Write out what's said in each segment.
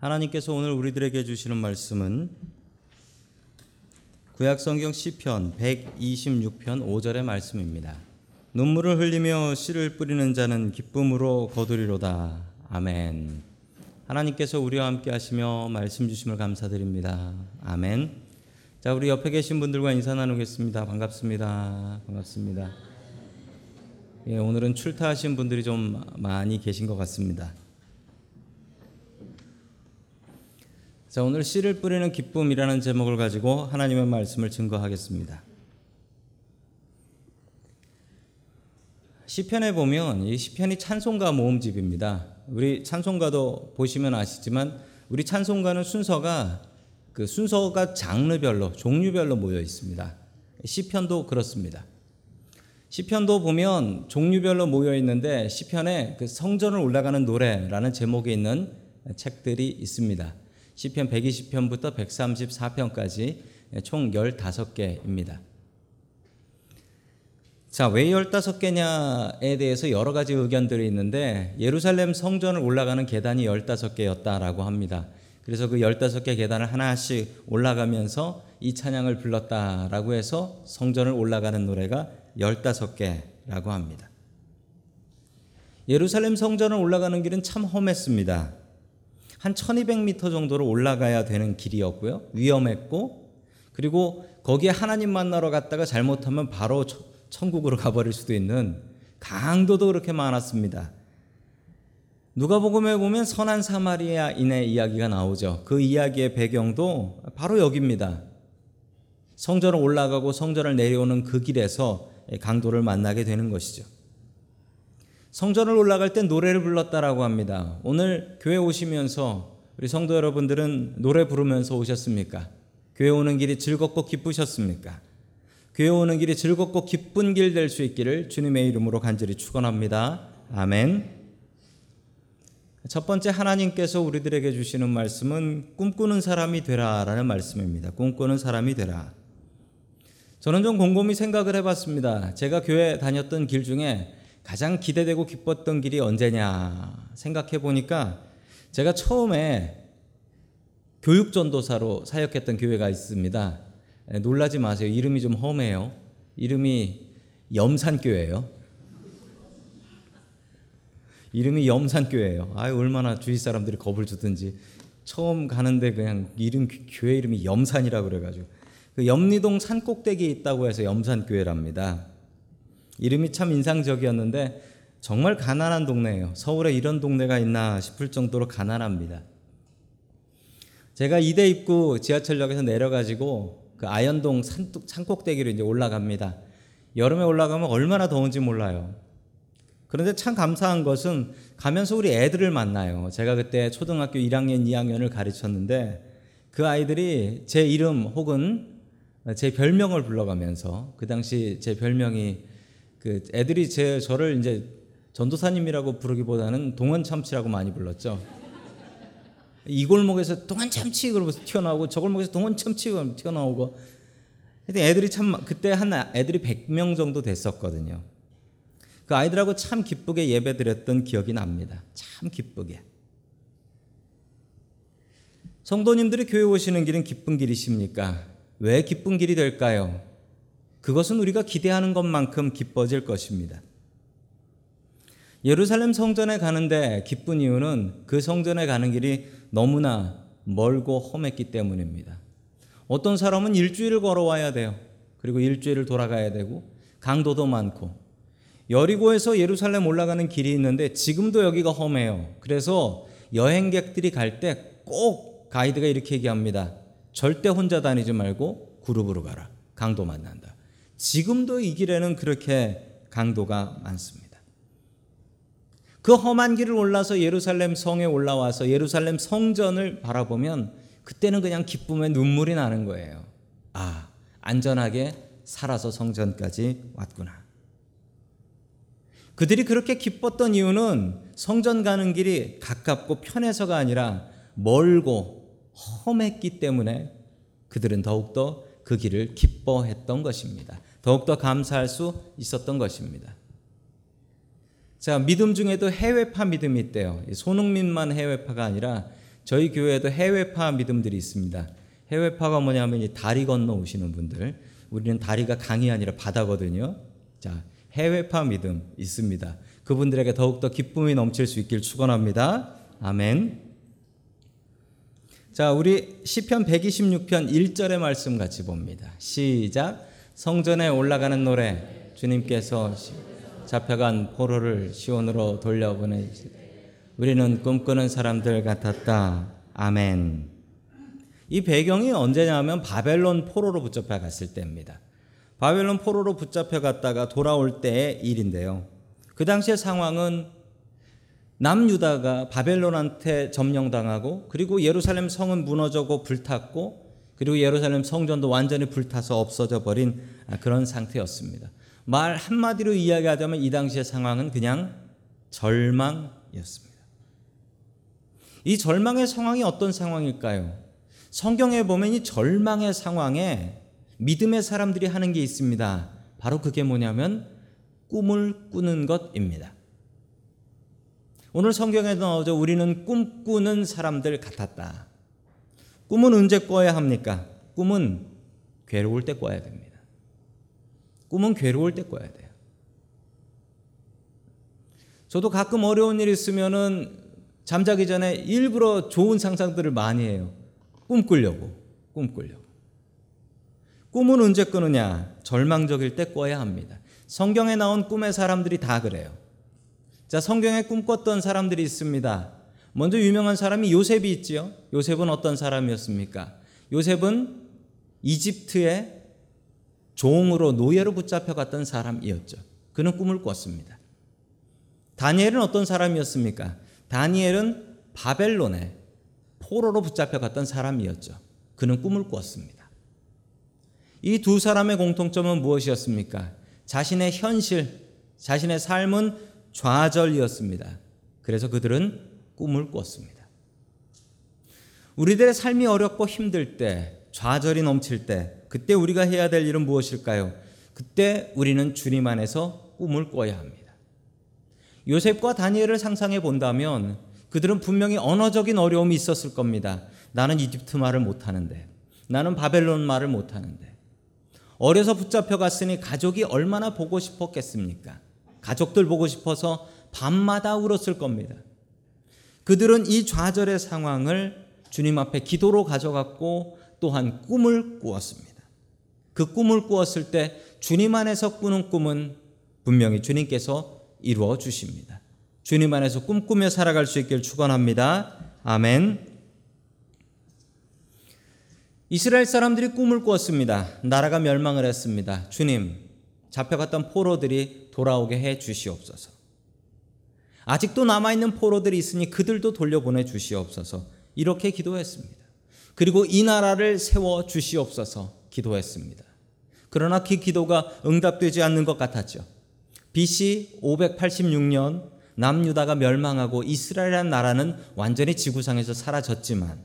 하나님께서 오늘 우리들에게 주시는 말씀은 구약성경 시편 126편 5절의 말씀입니다. 눈물을 흘리며 씨를 뿌리는 자는 기쁨으로 거두리로다. 아멘. 하나님께서 우리와 함께 하시며 말씀 주심을 감사드립니다. 아멘. 자, 우리 옆에 계신 분들과 인사 나누겠습니다. 반갑습니다. 반갑습니다. 예, 오늘은 출타하신 분들이 좀 많이 계신 것 같습니다. 자, 오늘 씨를 뿌리는 기쁨이라는 제목을 가지고 하나님의 말씀을 증거하겠습니다. 시편에 보면 이 시편이 찬송가 모음집입니다. 우리 찬송가도 보시면 아시지만 우리 찬송가는 순서가 그 순서가 장르별로 종류별로 모여 있습니다. 시편도 그렇습니다. 시편도 보면 종류별로 모여 있는데 시편에 그 성전을 올라가는 노래라는 제목이 있는 책들이 있습니다. 시편 120편부터 134편까지 총 15개입니다. 자, 왜 15개냐에 대해서 여러 가지 의견들이 있는데 예루살렘 성전을 올라가는 계단이 15개였다라고 합니다. 그래서 그 15개 계단을 하나씩 올라가면서 이 찬양을 불렀다라고 해서 성전을 올라가는 노래가 15개라고 합니다. 예루살렘 성전을 올라가는 길은 참 험했습니다. 한 1200m 정도로 올라가야 되는 길이었고요. 위험했고 그리고 거기에 하나님 만나러 갔다가 잘못하면 바로 천국으로 가버릴 수도 있는 강도도 그렇게 많았습니다. 누가복음에 보면 선한 사마리아인의 이야기가 나오죠. 그 이야기의 배경도 바로 여기입니다. 성전을 올라가고 성전을 내려오는 그 길에서 강도를 만나게 되는 것이죠. 성전을 올라갈 때 노래를 불렀다라고 합니다. 오늘 교회 오시면서 우리 성도 여러분들은 노래 부르면서 오셨습니까? 교회 오는 길이 즐겁고 기쁘셨습니까? 교회 오는 길이 즐겁고 기쁜 길 될 수 있기를 주님의 이름으로 간절히 축원합니다. 아멘. 첫 번째 하나님께서 우리들에게 주시는 말씀은 꿈꾸는 사람이 되라라는 말씀입니다. 꿈꾸는 사람이 되라. 저는 좀 곰곰이 생각을 해봤습니다. 제가 교회 다녔던 길 중에 가장 기대되고 기뻤던 길이 언제냐 생각해 보니까 제가 처음에 교육 전도사로 사역했던 교회가 있습니다. 놀라지 마세요. 이름이 좀 험해요. 이름이 염산교회예요. 이름이 염산교회예요. 아 얼마나 주위 사람들이 겁을 주든지 처음 가는데 그냥 이름 교회 이름이 염산이라 그래 가지고 그 염리동 산 꼭대기에 있다고 해서 염산교회랍니다. 이름이 참 인상적이었는데 정말 가난한 동네예요. 서울에 이런 동네가 있나 싶을 정도로 가난합니다. 제가 이대 입구 지하철역에서 내려가지고 그 아현동 산, 산꼭대기로 이제 올라갑니다. 여름에 올라가면 얼마나 더운지 몰라요. 그런데 참 감사한 것은 가면서 우리 애들을 만나요. 제가 그때 초등학교 1학년, 2학년을 가르쳤는데 그 아이들이 제 이름 혹은 제 별명을 불러가면서 그 당시 제 별명이 그 애들이 제 저를 이제 전도사님이라고 부르기보다는 동원 참치라고 많이 불렀죠. 이 골목에서 동원 참치 그러면서 튀어나오고 저 골목에서 동원 참치 그러면서 튀어나오고 하여튼 애들이 참 그때 한 애들이 100명 정도 됐었거든요. 그 아이들하고 참 기쁘게 예배드렸던 기억이 납니다. 참 기쁘게. 성도님들이 교회 오시는 길은 기쁜 길이십니까? 왜 기쁜 길이 될까요? 그것은 우리가 기대하는 것만큼 기뻐질 것입니다. 예루살렘 성전에 가는데 기쁜 이유는 그 성전에 가는 길이 너무나 멀고 험했기 때문입니다. 어떤 사람은 일주일을 걸어와야 돼요. 그리고 일주일을 돌아가야 되고 강도도 많고 여리고에서 예루살렘 올라가는 길이 있는데 지금도 여기가 험해요. 그래서 여행객들이 갈 때 꼭 가이드가 이렇게 얘기합니다. 절대 혼자 다니지 말고 그룹으로 가라. 강도 만난다. 지금도 이 길에는 그렇게 강도가 많습니다. 그 험한 길을 올라서 예루살렘 성에 올라와서 예루살렘 성전을 바라보면 그때는 그냥 기쁨에 눈물이 나는 거예요. 아, 안전하게 살아서 성전까지 왔구나. 그들이 그렇게 기뻤던 이유는 성전 가는 길이 가깝고 편해서가 아니라 멀고 험했기 때문에 그들은 더욱더 그 길을 기뻐했던 것입니다. 더욱더 감사할 수 있었던 것입니다. 자, 믿음 중에도 해외파 믿음이 있대요. 손흥민만 해외파가 아니라 저희 교회에도 해외파 믿음들이 있습니다. 해외파가 뭐냐면 이 다리 건너 오시는 분들. 우리는 다리가 강이 아니라 바다거든요. 자, 해외파 믿음 있습니다. 그분들에게 더욱더 기쁨이 넘칠 수 있길 축원합니다. 아멘. 자, 우리 시편 126편 1절의 말씀 같이 봅니다. 시작. 성전에 올라가는 노래 주님께서 잡혀간 포로를 시온으로 돌려보내실 우리는 꿈꾸는 사람들 같았다. 아멘. 이 배경이 언제냐면 바벨론 포로로 붙잡혀 갔을 때입니다. 바벨론 포로로 붙잡혀 갔다가 돌아올 때의 일인데요. 그 당시의 상황은 남유다가 바벨론한테 점령당하고 그리고 예루살렘 성은 무너져고 불탔고 그리고 예루살렘 성전도 완전히 불타서 없어져 버린 그런 상태였습니다. 말 한마디로 이야기하자면 이 당시의 상황은 그냥 절망이었습니다. 이 절망의 상황이 어떤 상황일까요? 성경에 보면 이 절망의 상황에 믿음의 사람들이 하는 게 있습니다. 바로 그게 뭐냐면 꿈을 꾸는 것입니다. 오늘 성경에 나오죠. 우리는 꿈꾸는 사람들 같았다. 꿈은 언제 꿔야 합니까? 꿈은 괴로울 때 꿔야 됩니다. 꿈은 괴로울 때 꿔야 돼요. 저도 가끔 어려운 일 있으면은 잠자기 전에 일부러 좋은 상상들을 많이 해요. 꿈 꾸려고, 꿈 꾸려고. 꿈은 언제 꾸느냐? 절망적일 때 꿔야 합니다. 성경에 나온 꿈의 사람들이 다 그래요. 자, 성경에 꿈꿨던 사람들이 있습니다. 먼저 유명한 사람이 요셉이 있지요. 요셉은 어떤 사람이었습니까? 요셉은 이집트의 종으로 노예로 붙잡혀 갔던 사람이었죠. 그는 꿈을 꿨습니다. 다니엘은 어떤 사람이었습니까? 다니엘은 바벨론에 포로로 붙잡혀 갔던 사람이었죠. 그는 꿈을 꿨습니다. 이 두 사람의 공통점은 무엇이었습니까? 자신의 현실, 자신의 삶은 좌절이었습니다. 그래서 그들은 꿈을 꿨습니다. 우리들의 삶이 어렵고 힘들 때, 좌절이 넘칠 때, 그때 우리가 해야 될 일은 무엇일까요? 그때 우리는 주님 안에서 꿈을 꿔야 합니다. 요셉과 다니엘을 상상해 본다면 그들은 분명히 언어적인 어려움이 있었을 겁니다. 나는 이집트 말을 못하는데, 나는 바벨론 말을 못하는데, 어려서 붙잡혀 갔으니 가족이 얼마나 보고 싶었겠습니까? 가족들 보고 싶어서 밤마다 울었을 겁니다. 그들은 이 좌절의 상황을 주님 앞에 기도로 가져갔고 또한 꿈을 꾸었습니다. 그 꿈을 꾸었을 때 주님 안에서 꾸는 꿈은 분명히 주님께서 이루어 주십니다. 주님 안에서 꿈꾸며 살아갈 수 있길 축원합니다. 아멘. 이스라엘 사람들이 꿈을 꾸었습니다. 나라가 멸망을 했습니다. 주님, 잡혀갔던 포로들이 돌아오게 해 주시옵소서. 아직도 남아있는 포로들이 있으니 그들도 돌려보내 주시옵소서. 이렇게 기도했습니다. 그리고 이 나라를 세워 주시옵소서 기도했습니다. 그러나 그 기도가 응답되지 않는 것 같았죠. BC 586년 남유다가 멸망하고 이스라엘이라는 나라는 완전히 지구상에서 사라졌지만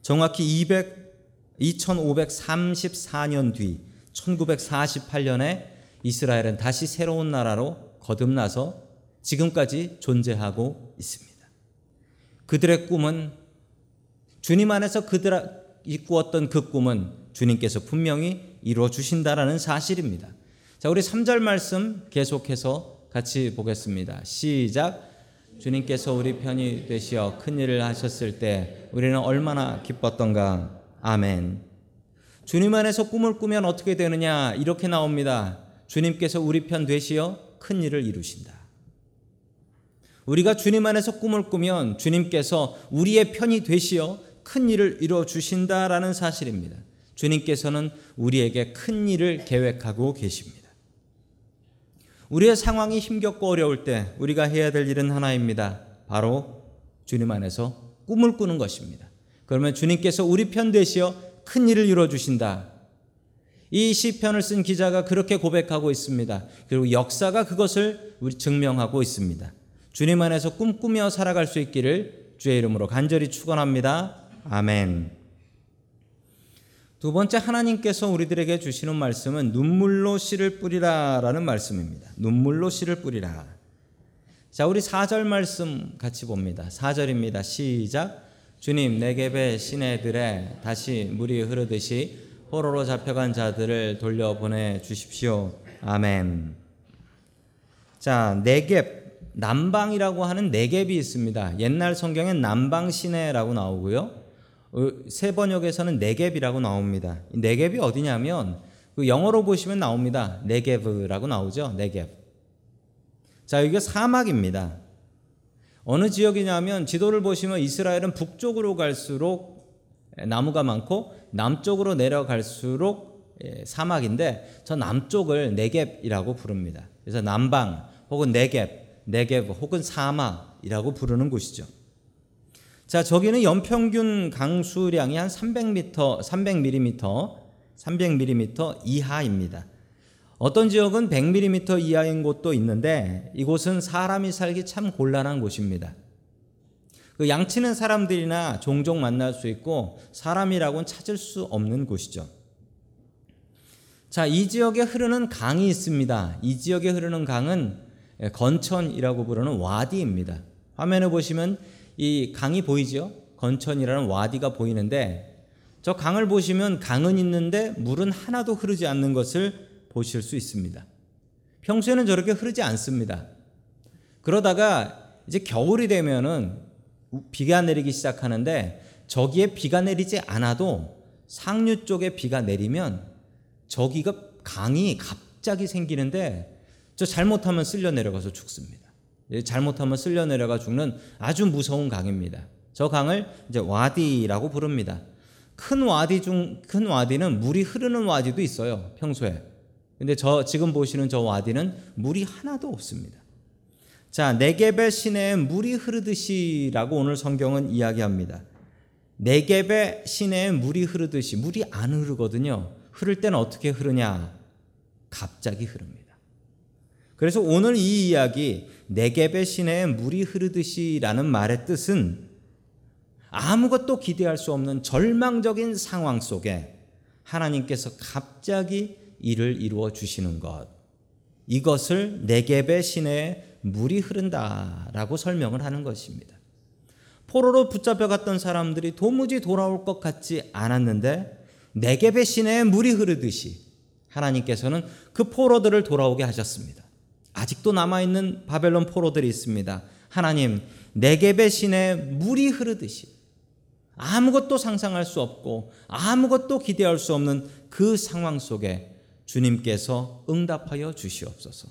정확히 200 2534년 뒤 1948년에 이스라엘은 다시 새로운 나라로 거듭나서 지금까지 존재하고 있습니다. 그들의 꿈은 주님 안에서 그들이 꾸었던 그 꿈은 주님께서 분명히 이루어 주신다라는 사실입니다. 자, 우리 3절 말씀 계속해서 같이 보겠습니다. 시작. 주님께서 우리 편이 되시어 큰 일을 하셨을 때 우리는 얼마나 기뻤던가. 아멘. 주님 안에서 꿈을 꾸면 어떻게 되느냐? 이렇게 나옵니다. 주님께서 우리 편 되시어 큰 일을 이루신다. 우리가 주님 안에서 꿈을 꾸면 주님께서 우리의 편이 되시어 큰 일을 이루어 주신다라는 사실입니다. 주님께서는 우리에게 큰 일을 계획하고 계십니다. 우리의 상황이 힘겹고 어려울 때 우리가 해야 될 일은 하나입니다. 바로 주님 안에서 꿈을 꾸는 것입니다. 그러면 주님께서 우리 편 되시어 큰 일을 이루어 주신다. 이 시편을 쓴 기자가 그렇게 고백하고 있습니다. 그리고 역사가 그것을 우리 증명하고 있습니다. 주님 안에서 꿈꾸며 살아갈 수 있기를 주의 이름으로 간절히 축원합니다. 아멘. 두 번째 하나님께서 우리들에게 주시는 말씀은 눈물로 씨를 뿌리라라는 말씀입니다. 눈물로 씨를 뿌리라. 자, 우리 4절 말씀 같이 봅니다. 4절입니다. 시작. 주님 내geb의 시내들에 다시 물이 흐르듯이 포로로 잡혀간 자들을 돌려보내 주십시오. 아멘. 자, 네겝 남방이라고 하는 네겝이 있습니다. 옛날 성경엔 남방 시내라고 나오고요. 어, 세 번역에서는 네겝이라고 나옵니다. 네겝이 어디냐면 그 영어로 보시면 나옵니다. 네게브라고 나오죠. 네겝. 자, 이게 사막입니다. 어느 지역이냐면 지도를 보시면 이스라엘은 북쪽으로 갈수록 나무가 많고 남쪽으로 내려갈수록 예, 사막인데 저 남쪽을 네겝이라고 부릅니다. 그래서 남방 혹은 네겝 네게브 혹은 사마이라고 부르는 곳이죠. 자, 저기는 연평균 강수량이 한 300m, 300mm, 300mm 이하입니다. 어떤 지역은 100mm 이하인 곳도 있는데 이곳은 사람이 살기 참 곤란한 곳입니다. 그 양치는 사람들이나 종종 만날 수 있고 사람이라고는 찾을 수 없는 곳이죠. 자, 이 지역에 흐르는 강이 있습니다. 이 지역에 흐르는 강은 예, 건천이라고 부르는 와디입니다. 화면에 보시면 이 강이 보이죠? 건천이라는 와디가 보이는데 저 강을 보시면 강은 있는데 물은 하나도 흐르지 않는 것을 보실 수 있습니다. 평소에는 저렇게 흐르지 않습니다. 그러다가 이제 겨울이 되면은 비가 내리기 시작하는데 저기에 비가 내리지 않아도 상류 쪽에 비가 내리면 저기가 강이 갑자기 생기는데 저 잘못하면 쓸려 내려가서 죽습니다. 잘못하면 쓸려 내려가 죽는 아주 무서운 강입니다. 저 강을 이제 와디라고 부릅니다. 큰 와디 중 큰 와디는 물이 흐르는 와디도 있어요. 평소에. 근데 저 지금 보시는 저 와디는 물이 하나도 없습니다. 자, 네겝의 시내에 물이 흐르듯이라고 오늘 성경은 이야기합니다. 네겝의 시내에 물이 흐르듯이 물이 안 흐르거든요. 흐를 때는 어떻게 흐르냐? 갑자기 흐릅니다. 그래서 오늘 이 이야기 네겝의 시내에 물이 흐르듯이라는 말의 뜻은 아무것도 기대할 수 없는 절망적인 상황 속에 하나님께서 갑자기 일을 이루어 주시는 것. 이것을 네겝의 시내에 물이 흐른다라고 설명을 하는 것입니다. 포로로 붙잡혀 갔던 사람들이 도무지 돌아올 것 같지 않았는데 네겝의 시내에 물이 흐르듯이 하나님께서는 그 포로들을 돌아오게 하셨습니다. 아직도 남아있는 바벨론 포로들이 있습니다. 하나님, 네겝의 시내 물이 흐르듯이 아무것도 상상할 수 없고 아무것도 기대할 수 없는 그 상황 속에 주님께서 응답하여 주시옵소서.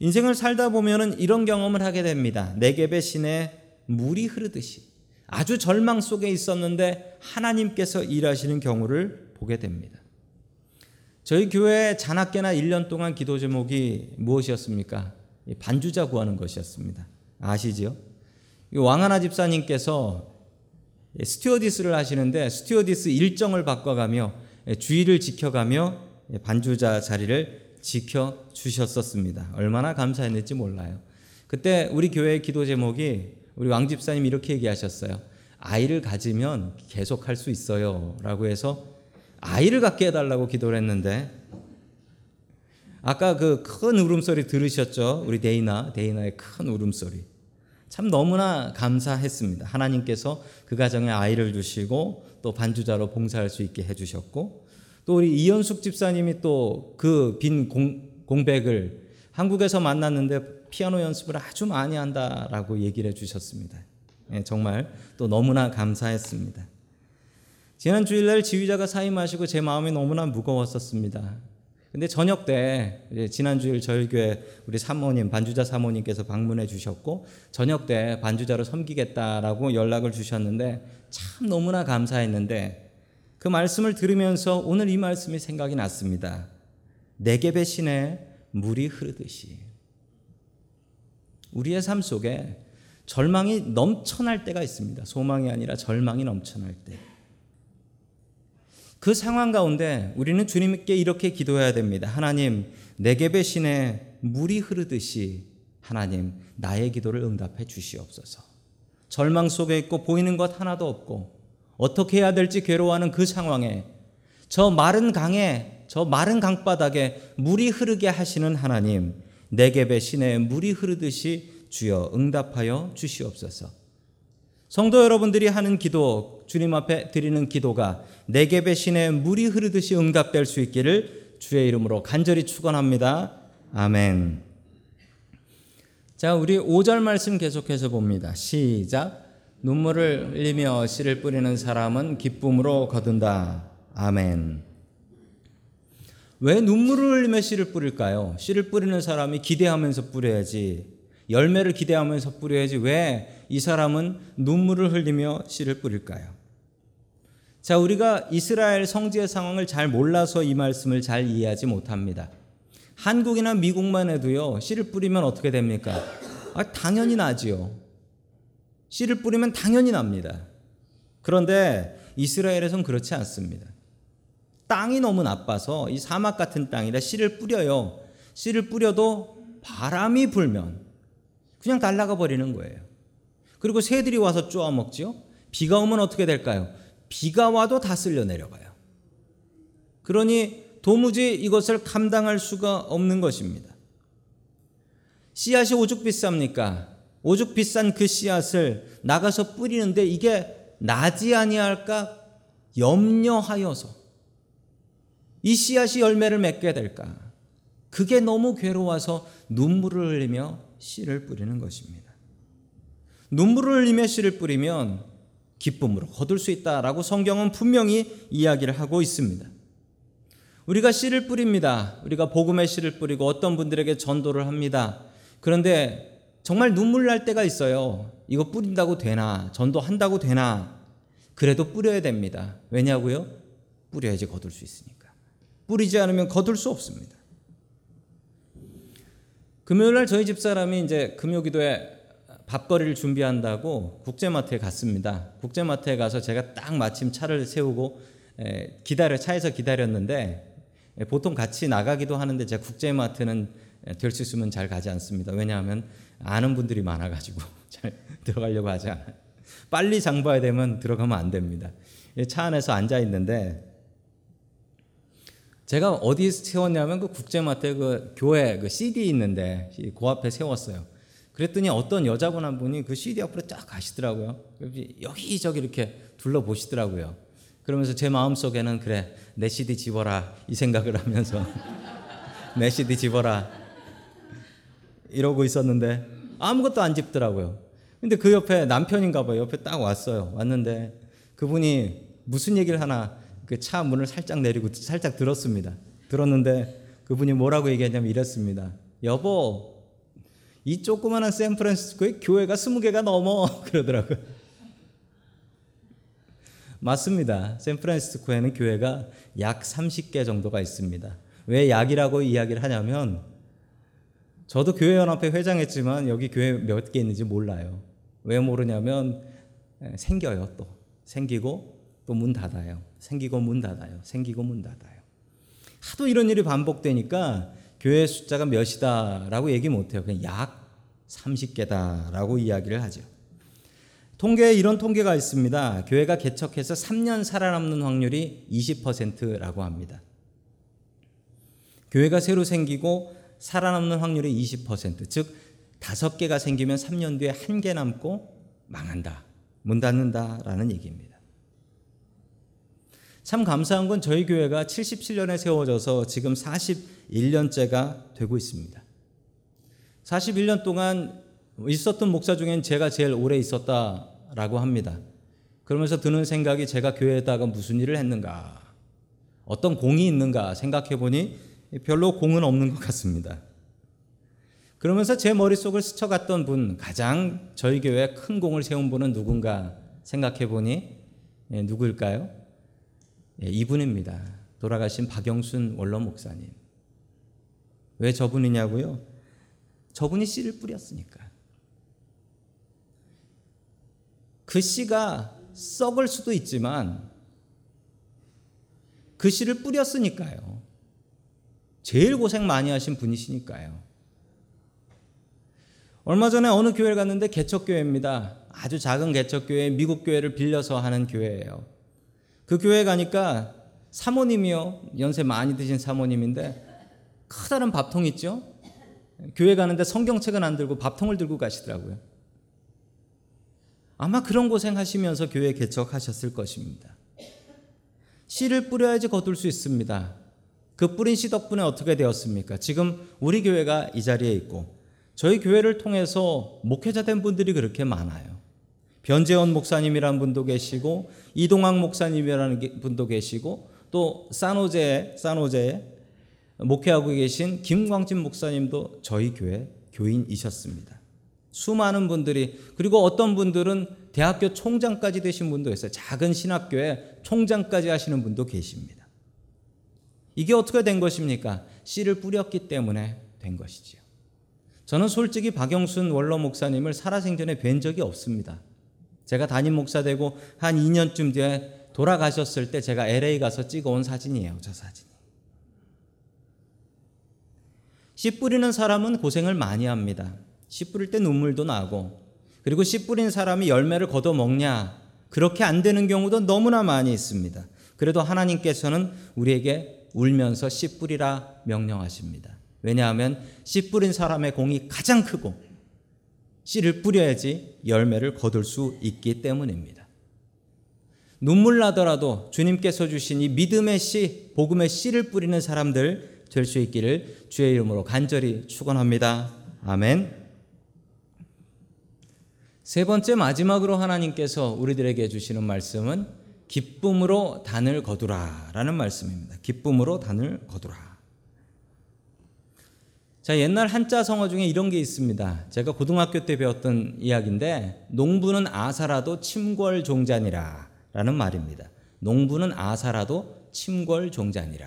인생을 살다 보면은 이런 경험을 하게 됩니다. 네겝의 시내 물이 흐르듯이 아주 절망 속에 있었는데 하나님께서 일하시는 경우를 보게 됩니다. 저희 교회 잔학계나 1년 동안 기도 제목이 무엇이었습니까? 반주자 구하는 것이었습니다. 아시지요? 왕하나 집사님께서 스튜어디스를 하시는데 스튜어디스 일정을 바꿔가며 주의를 지켜가며 반주자 자리를 지켜 주셨었습니다. 얼마나 감사했는지 몰라요. 그때 우리 교회의 기도 제목이 우리 왕 집사님 이렇게 얘기하셨어요. 아이를 가지면 계속 할 수 있어요. 라고 해서 아이를 갖게 해달라고 기도를 했는데 아까 그 큰 울음소리 들으셨죠? 우리 데이나, 데이나의 큰 울음소리. 참 너무나 감사했습니다. 하나님께서 그 가정에 아이를 주시고 또 반주자로 봉사할 수 있게 해주셨고 또 우리 이현숙 집사님이 또 그 빈 공백을 한국에서 만났는데 피아노 연습을 아주 많이 한다라고 얘기를 해주셨습니다. 예, 정말 또 너무나 감사했습니다. 지난 주일날 지휘자가 사임하시고 제 마음이 너무나 무거웠었습니다. 근데 저녁 때 지난 주일 저희 교회 우리 사모님 반주자 사모님께서 방문해 주셨고 저녁 때 반주자로 섬기겠다라고 연락을 주셨는데 참 너무나 감사했는데 그 말씀을 들으면서 오늘 이 말씀이 생각이 났습니다. 내게 배신에 물이 흐르듯이 우리의 삶 속에 절망이 넘쳐날 때가 있습니다. 소망이 아니라 절망이 넘쳐날 때. 그 상황 가운데 우리는 주님께 이렇게 기도해야 됩니다. 하나님, 내게 배신에 물이 흐르듯이 하나님, 나의 기도를 응답해 주시옵소서. 절망 속에 있고 보이는 것 하나도 없고 어떻게 해야 될지 괴로워하는 그 상황에 저 마른 강에 저 마른 강바닥에 물이 흐르게 하시는 하나님, 내게 배신에 물이 흐르듯이 주여 응답하여 주시옵소서. 성도 여러분들이 하는 기도, 주님 앞에 드리는 기도가 내게 배신에 물이 흐르듯이 응답될 수 있기를 주의 이름으로 간절히 축원합니다. 아멘. 자, 우리 5절 말씀 계속해서 봅니다. 시작. 눈물을 흘리며 씨를 뿌리는 사람은 기쁨으로 거둔다. 아멘. 왜 눈물을 흘리며 씨를 뿌릴까요? 씨를 뿌리는 사람이 기대하면서 뿌려야지. 열매를 기대하면서 뿌려야지. 왜 이 사람은 눈물을 흘리며 씨를 뿌릴까요? 자, 우리가 이스라엘 성지의 상황을 잘 몰라서 이 말씀을 잘 이해하지 못합니다. 한국이나 미국만 해도요, 씨를 뿌리면 어떻게 됩니까? 아, 당연히 나지요. 씨를 뿌리면 당연히 납니다. 그런데 이스라엘에선 그렇지 않습니다. 땅이 너무 나빠서 이 사막 같은 땅이라 씨를 뿌려요. 씨를 뿌려도 바람이 불면 그냥 날아가 버리는 거예요. 그리고 새들이 와서 쪼아 먹지요. 비가 오면 어떻게 될까요? 비가 와도 다 쓸려 내려가요. 그러니 도무지 이것을 감당할 수가 없는 것입니다. 씨앗이 오죽 비쌉니까? 오죽 비싼 그 씨앗을 나가서 뿌리는데 이게 나지 아니할까 염려하여서 이 씨앗이 열매를 맺게 될까? 그게 너무 괴로워서 눈물을 흘리며 씨를 뿌리는 것입니다. 눈물을 흘리며 씨를 뿌리면 기쁨으로 거둘 수 있다라고 성경은 분명히 이야기를 하고 있습니다. 우리가 씨를 뿌립니다. 우리가 복음의 씨를 뿌리고 어떤 분들에게 전도를 합니다. 그런데 정말 눈물 날 때가 있어요. 이거 뿌린다고 되나? 전도한다고 되나? 그래도 뿌려야 됩니다. 왜냐고요? 뿌려야지 거둘 수 있으니까. 뿌리지 않으면 거둘 수 없습니다. 금요일 날 저희 집 사람이 이제 금요 기도에 밥거리를 준비한다고 국제마트에 갔습니다. 국제마트에 가서 제가 딱 마침 차를 세우고 기다려 차에서 기다렸는데 보통 같이 나가기도 하는데 제가 국제마트는 될 수 있으면 잘 가지 않습니다. 왜냐하면 아는 분들이 많아가지고 잘 들어가려고 하지 않아요. 빨리 장 봐야 되면 들어가면 안 됩니다. 차 안에서 앉아 있는데 제가 어디 세웠냐면 그 국제마트에 그 교회 그 CD 있는데 그 앞에 세웠어요. 그랬더니 어떤 여자분 한 분이 그 CD 앞으로 쫙 가시더라고요. 여기저기 이렇게 둘러보시더라고요. 그러면서 제 마음속에는 그래 내 CD 집어라 이 생각을 하면서 내 CD 집어라 이러고 있었는데 아무것도 안 집더라고요. 근데 그 옆에 남편인가 봐요. 옆에 딱 왔어요. 왔는데 그분이 무슨 얘기를 하나 그 차 문을 살짝 내리고 살짝 들었습니다. 들었는데 그분이 뭐라고 얘기했냐면 이랬습니다. 여보, 이 조그마한 샌프란시스코에 교회가 스무 개가 넘어 그러더라고요. 맞습니다. 샌프란시스코에는 교회가 약 30개 정도가 있습니다. 왜 약이라고 이야기를 하냐면 저도 교회 연합회 회장했지만 여기 교회 몇 개 있는지 몰라요. 왜 모르냐면 생겨요 또 생기고 또 문 닫아요. 생기고 문 닫아요. 생기고 문 닫아요. 하도 이런 일이 반복되니까 교회 숫자가 몇이다라고 얘기 못해요. 그냥 약 30개다라고 이야기를 하죠. 통계에 이런 통계가 있습니다. 교회가 개척해서 3년 살아남는 확률이 20%라고 합니다. 교회가 새로 생기고 살아남는 확률이 20%, 즉 다섯 개가 생기면 3년 뒤에 한개 남고 망한다. 문 닫는다라는 얘기입니다. 참 감사한 건 저희 교회가 77년에 세워져서 지금 41년째가 되고 있습니다. 41년 동안 있었던 목사 중엔 제가 제일 오래 있었다라고 합니다. 그러면서 드는 생각이 제가 교회에다가 무슨 일을 했는가, 어떤 공이 있는가 생각해 보니 별로 공은 없는 것 같습니다. 그러면서 제 머릿속을 스쳐갔던 분, 가장 저희 교회에 큰 공을 세운 분은 누군가 생각해 보니 예, 누구일까요? 예, 이분입니다. 돌아가신 박영순 원로 목사님. 왜 저분이냐고요? 저분이 씨를 뿌렸으니까. 그 씨가 썩을 수도 있지만 그 씨를 뿌렸으니까요. 제일 고생 많이 하신 분이시니까요. 얼마 전에 어느 교회를 갔는데 개척교회입니다. 아주 작은 개척교회, 미국 교회를 빌려서 하는 교회예요. 그 교회 가니까 사모님이요. 연세 많이 드신 사모님인데 커다란 밥통 있죠? 교회 가는데 성경책은 안 들고 밥통을 들고 가시더라고요. 아마 그런 고생하시면서 교회 개척하셨을 것입니다. 씨를 뿌려야지 거둘 수 있습니다. 그 뿌린 씨 덕분에 어떻게 되었습니까? 지금 우리 교회가 이 자리에 있고 저희 교회를 통해서 목회자 된 분들이 그렇게 많아요. 변재원 목사님이라는 분도 계시고 이동학 목사님이라는 분도 계시고 또 산호제 산호제 목회하고 계신 김광진 목사님도 저희 교회 교인이셨습니다. 수많은 분들이 그리고 어떤 분들은 대학교 총장까지 되신 분도 있어요. 작은 신학교에 총장까지 하시는 분도 계십니다. 이게 어떻게 된 것입니까? 씨를 뿌렸기 때문에 된 것이지요. 저는 솔직히 박영순 원로 목사님을 살아생전에 뵌 적이 없습니다. 제가 담임 목사 되고 한 2년쯤 뒤에 돌아가셨을 때 제가 LA 가서 찍어온 사진이에요. 저 사진이. 씨 뿌리는 사람은 고생을 많이 합니다. 씨 뿌릴 때 눈물도 나고 그리고 씨 뿌린 사람이 열매를 걷어 먹냐 그렇게 안 되는 경우도 너무나 많이 있습니다. 그래도 하나님께서는 우리에게 울면서 씨 뿌리라 명령하십니다. 왜냐하면 씨 뿌린 사람의 공이 가장 크고 씨를 뿌려야지 열매를 거둘 수 있기 때문입니다. 눈물 나더라도 주님께서 주신 이 믿음의 씨, 복음의 씨를 뿌리는 사람들 될 수 있기를 주의 이름으로 간절히 축원합니다. 아멘. 세 번째 마지막으로 하나님께서 우리들에게 주시는 말씀은 기쁨으로 단을 거두라라는 말씀입니다. 기쁨으로 단을 거두라. 자, 옛날 한자 성어 중에 이런 게 있습니다. 제가 고등학교 때 배웠던 이야기인데 농부는 아사라도 침궐 종자니라 라는 말입니다. 농부는 아사라도 침궐 종자니라.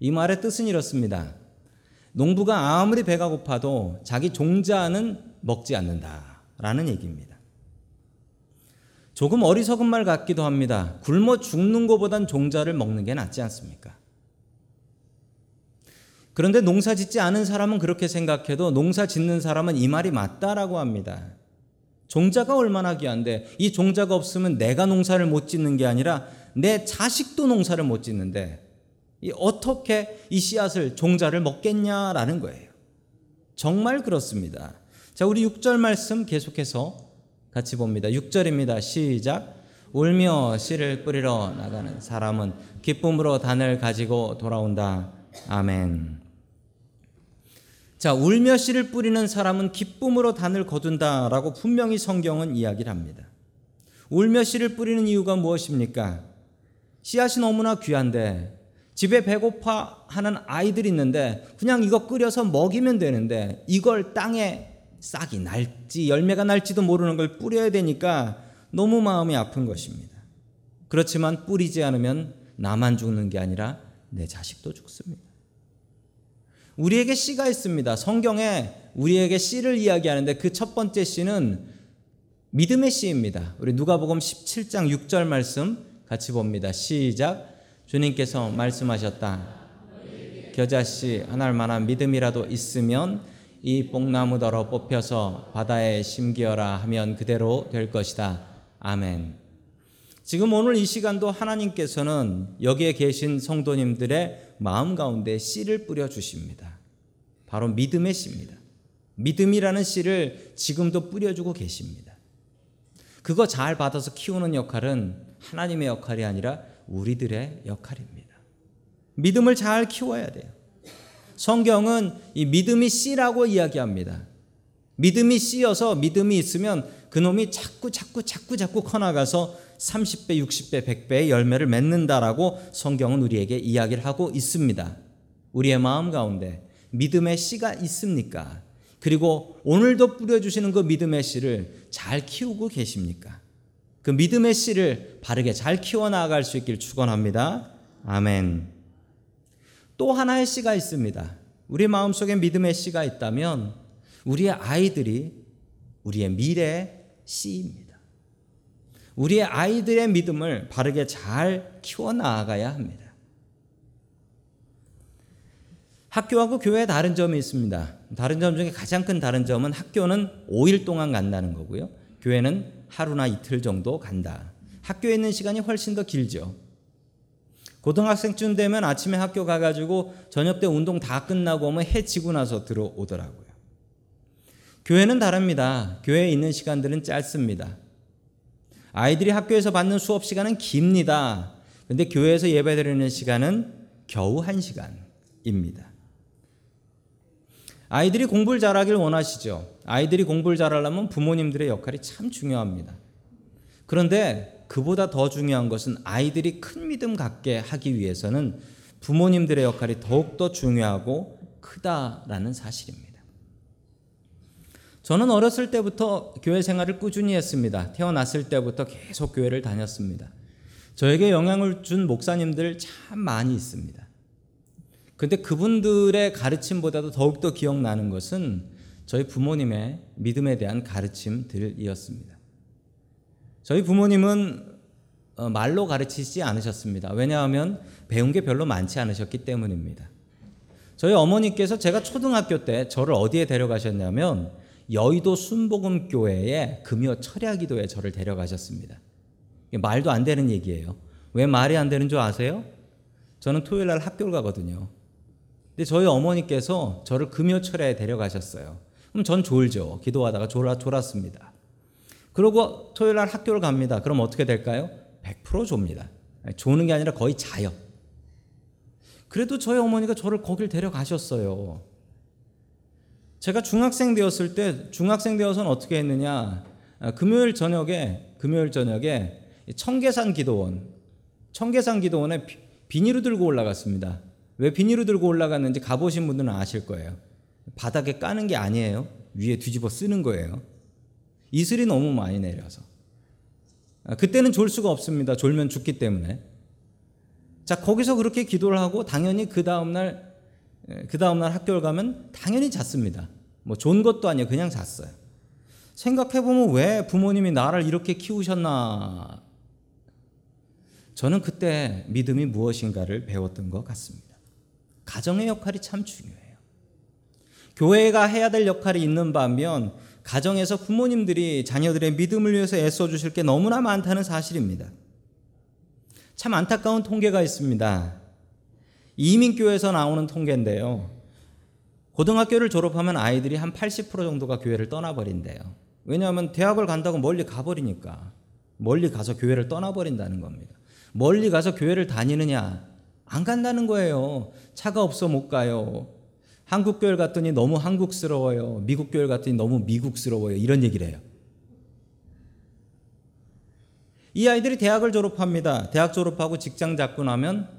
이 말의 뜻은 이렇습니다. 농부가 아무리 배가 고파도 자기 종자는 먹지 않는다. 라는 얘기입니다. 조금 어리석은 말 같기도 합니다. 굶어 죽는 것보단 종자를 먹는 게 낫지 않습니까? 그런데 농사 짓지 않은 사람은 그렇게 생각해도 농사 짓는 사람은 이 말이 맞다라고 합니다. 종자가 얼마나 귀한데 이 종자가 없으면 내가 농사를 못 짓는 게 아니라 내 자식도 농사를 못 짓는데 어떻게 이 씨앗을 종자를 먹겠냐라는 거예요. 정말 그렇습니다. 자, 우리 6절 말씀 계속해서 같이 봅니다. 6절입니다. 시작. 울며 씨를 뿌리러 나가는 사람은 기쁨으로 단을 가지고 돌아온다. 아멘. 자, 울며 씨를 뿌리는 사람은 기쁨으로 단을 거둔다라고 분명히 성경은 이야기를 합니다. 울며 씨를 뿌리는 이유가 무엇입니까? 씨앗이 너무나 귀한데 집에 배고파 하는 아이들이 있는데 그냥 이거 끓여서 먹이면 되는데 이걸 땅에 싹이 날지 열매가 날지도 모르는 걸 뿌려야 되니까 너무 마음이 아픈 것입니다. 그렇지만 뿌리지 않으면 나만 죽는 게 아니라 내 자식도 죽습니다. 우리에게 씨가 있습니다. 성경에 우리에게 씨를 이야기하는데 그 첫 번째 씨는 믿음의 씨입니다. 우리 누가복음 17장 6절 말씀 같이 봅니다. 시작. 주님께서 말씀하셨다. 겨자씨 하나할 만한 믿음이라도 있으면 이 뽕나무더러 뽑혀서 바다에 심기어라 하면 그대로 될 것이다. 아멘. 지금 오늘 이 시간도 하나님께서는 여기에 계신 성도님들의 마음 가운데 씨를 뿌려 주십니다. 바로 믿음의 씨입니다. 믿음이라는 씨를 지금도 뿌려주고 계십니다. 그거 잘 받아서 키우는 역할은 하나님의 역할이 아니라 우리들의 역할입니다. 믿음을 잘 키워야 돼요. 성경은 이 믿음이 씨라고 이야기합니다. 믿음이 씨여서 믿음이 있으면 그놈이 자꾸 자꾸 자꾸 자꾸 커나가서 30배, 60배, 100배의 열매를 맺는다라고 성경은 우리에게 이야기를 하고 있습니다. 우리의 마음 가운데 믿음의 씨가 있습니까? 그리고 오늘도 뿌려주시는 그 믿음의 씨를 잘 키우고 계십니까? 그 믿음의 씨를 바르게 잘 키워나갈 수 있길 축원합니다. 아멘. 또 하나의 씨가 있습니다. 우리 마음속에 믿음의 씨가 있다면 우리의 아이들이 우리의 미래의 씨입니다. 우리의 아이들의 믿음을 바르게 잘 키워 나가야 합니다. 학교하고 교회에 다른 점이 있습니다. 다른 점 중에 가장 큰 다른 점은 학교는 5일 동안 간다는 거고요. 교회는 하루나 이틀 정도 간다. 학교에 있는 시간이 훨씬 더 길죠. 고등학생쯤 되면 아침에 학교 가가지고 저녁 때 운동 다 끝나고 오면 해 지고 나서 들어오더라고요. 교회는 다릅니다. 교회에 있는 시간들은 짧습니다. 아이들이 학교에서 받는 수업 시간은 깁니다. 근데 교회에서 예배드리는 시간은 겨우 한 시간입니다. 아이들이 공부를 잘하길 원하시죠. 아이들이 공부를 잘하려면 부모님들의 역할이 참 중요합니다. 그런데 그보다 더 중요한 것은 아이들이 큰 믿음 갖게 하기 위해서는 부모님들의 역할이 더욱더 중요하고 크다라는 사실입니다. 저는 어렸을 때부터 교회 생활을 꾸준히 했습니다. 태어났을 때부터 계속 교회를 다녔습니다. 저에게 영향을 준 목사님들 참 많이 있습니다. 근데 그분들의 가르침보다도 더욱더 기억나는 것은 저희 부모님의 믿음에 대한 가르침들이었습니다. 저희 부모님은 어, 말로 가르치지 않으셨습니다. 왜냐하면 배운 게 별로 많지 않으셨기 때문입니다. 저희 어머니께서 제가 초등학교 때 저를 어디에 데려가셨냐면 여의도 순복음교회에 금요 철야기도에 저를 데려가셨습니다. 말도 안 되는 얘기예요. 왜 말이 안 되는 줄 아세요? 저는 토요일 날 학교를 가거든요. 근데 저희 어머니께서 저를 금요 철야에 데려가셨어요. 그럼 전 졸죠. 기도하다가 졸아, 졸았습니다. 그리고 토요일 날 학교를 갑니다. 그럼 어떻게 될까요? 100% 좁니다. 조는 게 아니라 거의 자요. 그래도 저희 어머니가 저를 거길 데려가셨어요. 제가 중학생 되었을 때 중학생 되어서는 어떻게 했느냐? 아, 금요일 저녁에 금요일 저녁에 청계산 기도원 청계산 기도원에 비닐을 들고 올라갔습니다. 왜 비닐을 들고 올라갔는지 가보신 분들은 아실 거예요. 바닥에 까는 게 아니에요. 위에 뒤집어 쓰는 거예요. 이슬이 너무 많이 내려서. 아, 그때는 졸 수가 없습니다. 졸면 죽기 때문에. 자, 거기서 그렇게 기도를 하고 당연히 그 다음날, 그 다음날 학교를 가면 당연히 잤습니다. 뭐 좋은 것도 아니에요. 그냥 잤어요. 생각해보면 왜 부모님이 나를 이렇게 키우셨나. 저는 그때 믿음이 무엇인가를 배웠던 것 같습니다. 가정의 역할이 참 중요해요. 교회가 해야 될 역할이 있는 반면 가정에서 부모님들이 자녀들의 믿음을 위해서 애써 주실 게 너무나 많다는 사실입니다. 참 안타까운 통계가 있습니다. 이민교에서 나오는 통계인데요. 고등학교를 졸업하면 아이들이 한 80% 정도가 교회를 떠나버린대요. 왜냐하면 대학을 간다고 멀리 가버리니까. 멀리 가서 교회를 떠나버린다는 겁니다. 멀리 가서 교회를 다니느냐? 안 간다는 거예요. 차가 없어 못 가요. 한국 교회 갔더니 너무 한국스러워요. 미국 교회 갔더니 너무 미국스러워요. 이런 얘기를 해요. 이 아이들이 대학을 졸업합니다. 대학 졸업하고 직장 잡고 나면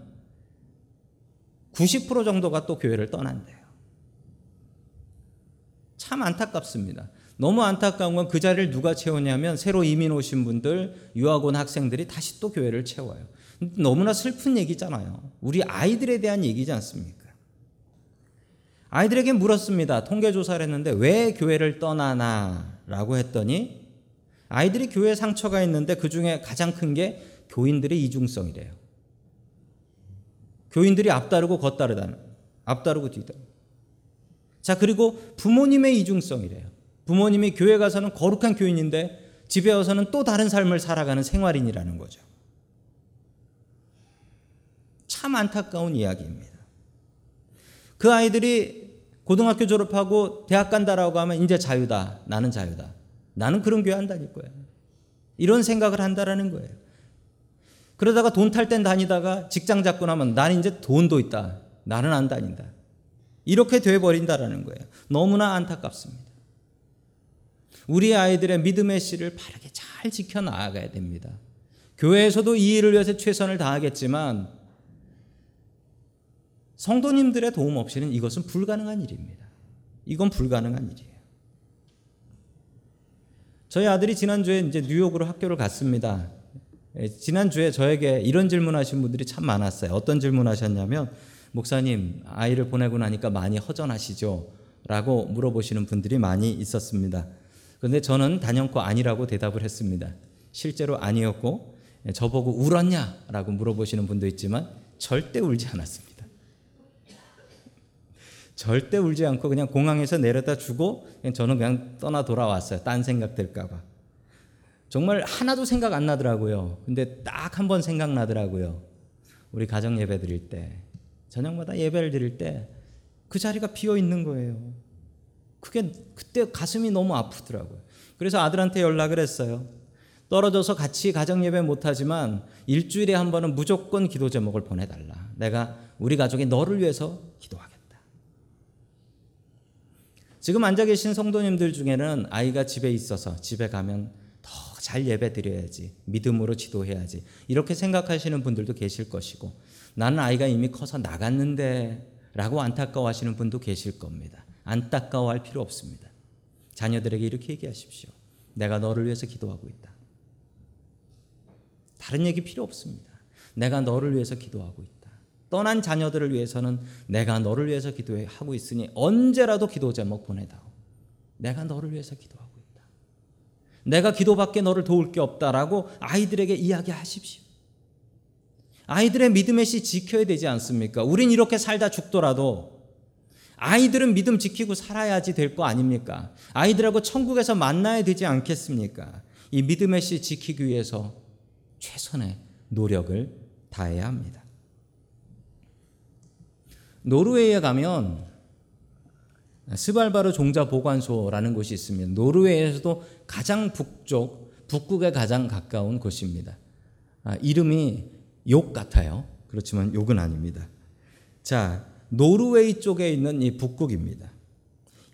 90% 정도가 또 교회를 떠난대요. 참 안타깝습니다. 너무 안타까운 건 그 자리를 누가 채우냐면 새로 이민 오신 분들, 유학 온 학생들이 다시 또 교회를 채워요. 너무나 슬픈 얘기잖아요. 우리 아이들에 대한 얘기지 않습니까? 아이들에게 물었습니다. 통계조사를 했는데 왜 교회를 떠나나? 라고 했더니 아이들이 교회 상처가 있는데 그 중에 가장 큰 게 교인들의 이중성이래요. 교인들이 앞다르고 겉다르다는, 앞다르고 뒤다르. 자, 그리고 부모님의 이중성이래요. 부모님이 교회 가서는 거룩한 교인인데 집에 와서는 또 다른 삶을 살아가는 생활인이라는 거죠. 참 안타까운 이야기입니다. 그 아이들이 고등학교 졸업하고 대학 간다라고 하면 이제 자유다. 나는 자유다. 나는 그런 교회 안 다닐 거야. 이런 생각을 한다라는 거예요. 그러다가 돈 탈 땐 다니다가 직장 잡고 나면 나는 이제 돈도 있다. 나는 안 다닌다. 이렇게 돼 버린다라는 거예요. 너무나 안타깝습니다. 우리 아이들의 믿음의 씨를 바르게 잘 지켜 나가야 됩니다. 교회에서도 이 일을 위해서 최선을 다하겠지만 성도님들의 도움 없이는 이것은 불가능한 일입니다. 이건 불가능한 일이에요. 저희 아들이 지난주에 이제 뉴욕으로 학교를 갔습니다. 예, 지난주에 저에게 이런 질문 하신 분들이 참 많았어요. 어떤 질문 하셨냐면, 목사님, 아이를 보내고 나니까 많이 허전하시죠? 라고 물어보시는 분들이 많이 있었습니다. 그런데 저는 단연코 아니라고 대답을 했습니다. 실제로 아니었고, 예, 저보고 울었냐? 라고 물어보시는 분도 있지만, 절대 울지 않았습니다. 절대 울지 않고 그냥 공항에서 내려다 주고 저는 그냥 떠나 돌아왔어요. 딴 생각 들까봐. 정말 하나도 생각 안 나더라고요. 근데 딱 한 번 생각나더라고요. 우리 가정 예배 드릴 때, 저녁마다 예배를 드릴 때 그 자리가 비어 있는 거예요. 그게 그때 가슴이 너무 아프더라고요. 그래서 아들한테 연락을 했어요. 떨어져서 같이 가정 예배 못하지만 일주일에 한 번은 무조건 기도 제목을 보내달라. 내가 우리 가족이 너를 위해서 기도하겠다. 지금 앉아 계신 성도님들 중에는 아이가 집에 있어서 집에 가면 더 잘 예배 드려야지. 믿음으로 지도해야지. 이렇게 생각하시는 분들도 계실 것이고 나는 아이가 이미 커서 나갔는데 라고 안타까워 하시는 분도 계실 겁니다. 안타까워 할 필요 없습니다. 자녀들에게 이렇게 얘기하십시오. 내가 너를 위해서 기도하고 있다. 다른 얘기 필요 없습니다. 내가 너를 위해서 기도하고 있다. 떠난 자녀들을 위해서는 내가 너를 위해서 기도하고 있으니 언제라도 기도 제목 보내다오. 내가 너를 위해서 기도하고. 내가 기도밖에 너를 도울 게 없다라고 아이들에게 이야기하십시오. 아이들의 믿음의 씨 지켜야 되지 않습니까? 우린 이렇게 살다 죽더라도 아이들은 믿음 지키고 살아야지 될 거 아닙니까? 아이들하고 천국에서 만나야 되지 않겠습니까? 이 믿음의 씨 지키기 위해서 최선의 노력을 다해야 합니다. 노르웨이에 가면 스발바르 종자 보관소라는 곳이 있습니다. 노르웨이에서도 가장 북쪽, 북극에 가장 가까운 곳입니다. 아, 이름이 욕 같아요. 그렇지만 욕은 아닙니다. 자, 노르웨이 쪽에 있는 이 북극입니다.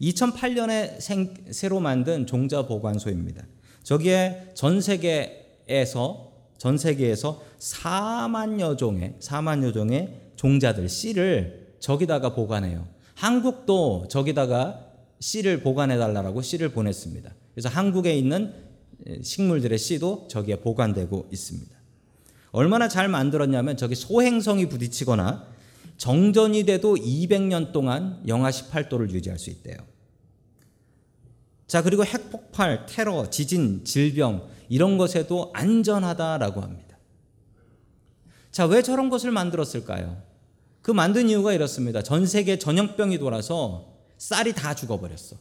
2008년에 생, 새로 만든 종자 보관소입니다. 저기에 전 세계에서 전 세계에서 4만여 종의 4만여 종의 종자들 씨를 저기다가 보관해요. 한국도 저기다가 씨를 보관해 달라고 씨를 보냈습니다. 그래서 한국에 있는 식물들의 씨도 저기에 보관되고 있습니다. 얼마나 잘 만들었냐면 저기 소행성이 부딪히거나 정전이 돼도 200년 동안 영하 18도를 유지할 수 있대요. 자, 그리고 핵폭발, 테러, 지진, 질병 이런 것에도 안전하다라고 합니다. 자, 왜 저런 것을 만들었을까요? 그 만든 이유가 이렇습니다. 전 세계 전염병이 돌아서 쌀이 다 죽어버렸어.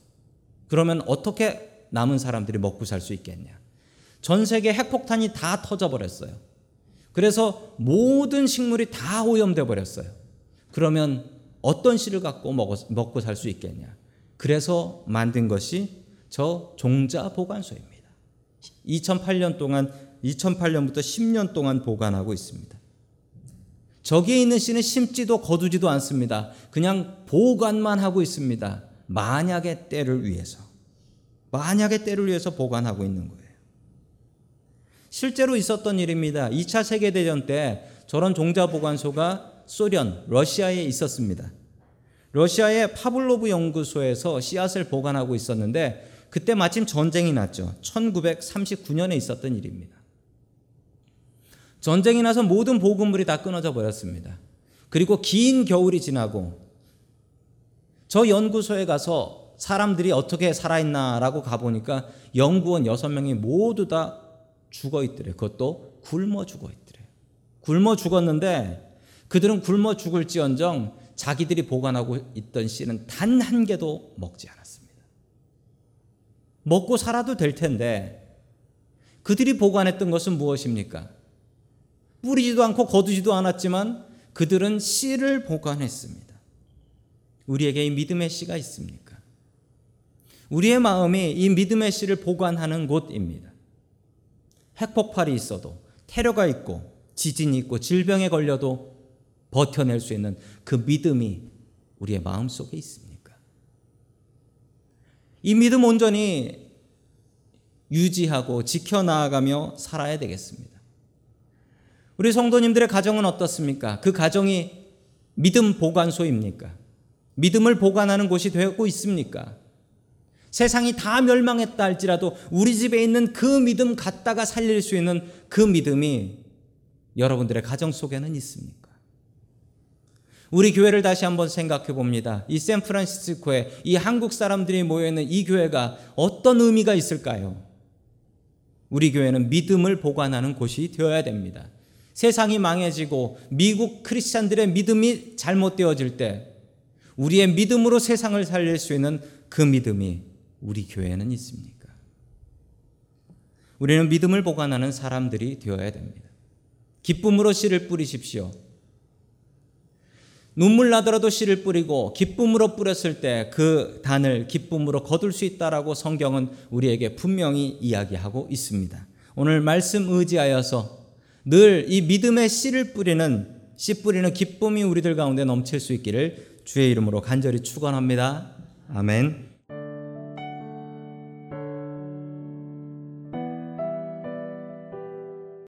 그러면 어떻게 남은 사람들이 먹고 살 수 있겠냐? 전 세계 핵폭탄이 다 터져버렸어요. 그래서 모든 식물이 다 오염돼 버렸어요. 그러면 어떤 씨를 갖고 먹고 살 수 있겠냐? 그래서 만든 것이 저 종자 보관소입니다. 2008년 동안 2008년부터 10년 동안 보관하고 있습니다. 저기에 있는 씨는 심지도 거두지도 않습니다. 그냥 보관만 하고 있습니다. 만약의 때를 위해서. 만약의 때를 위해서 보관하고 있는 거예요. 실제로 있었던 일입니다. 2차 세계대전 때 저런 종자 보관소가 소련, 러시아에 있었습니다. 러시아의 파블로브 연구소에서 씨앗을 보관하고 있었는데 그때 마침 전쟁이 났죠. 1939년에 있었던 일입니다. 전쟁이 나서 모든 보급물이 다 끊어져 버렸습니다. 그리고 긴 겨울이 지나고 저 연구소에 가서 사람들이 어떻게 살아있나라고 가보니까 연구원 6명이 모두 다 죽어 있더래요. 그것도 굶어 죽어 있더래요. 굶어 죽었는데 그들은 굶어 죽을지언정 자기들이 보관하고 있던 씨는 단 한 개도 먹지 않았습니다. 먹고 살아도 될 텐데 그들이 보관했던 것은 무엇입니까? 뿌리지도 않고 거두지도 않았지만 그들은 씨를 보관했습니다. 우리에게 이 믿음의 씨가 있습니까? 우리의 마음이 이 믿음의 씨를 보관하는 곳입니다. 핵폭발이 있어도 테러가 있고 지진이 있고 질병에 걸려도 버텨낼 수 있는 그 믿음이 우리의 마음 속에 있습니까? 이 믿음 온전히 유지하고 지켜나가며 살아야 되겠습니다. 우리 성도님들의 가정은 어떻습니까? 그 가정이 믿음 보관소입니까? 믿음을 보관하는 곳이 되고 있습니까? 세상이 다 멸망했다 할지라도 우리 집에 있는 그 믿음 갖다가 살릴 수 있는 그 믿음이 여러분들의 가정 속에는 있습니까? 우리 교회를 다시 한번 생각해 봅니다. 이 샌프란시스코에 이 한국 사람들이 모여 있는 이 교회가 어떤 의미가 있을까요? 우리 교회는 믿음을 보관하는 곳이 되어야 됩니다. 세상이 망해지고 미국 크리스찬들의 믿음이 잘못되어질 때 우리의 믿음으로 세상을 살릴 수 있는 그 믿음이 우리 교회에는 있습니까? 우리는 믿음을 보관하는 사람들이 되어야 됩니다. 기쁨으로 씨를 뿌리십시오. 눈물 나더라도 씨를 뿌리고 기쁨으로 뿌렸을 때 그 단을 기쁨으로 거둘 수 있다라고 성경은 우리에게 분명히 이야기하고 있습니다. 오늘 말씀 의지하여서 늘 이 믿음의 씨를 뿌리는 씨 뿌리는 기쁨이 우리들 가운데 넘칠 수 있기를 주의 이름으로 간절히 축원합니다. 아멘.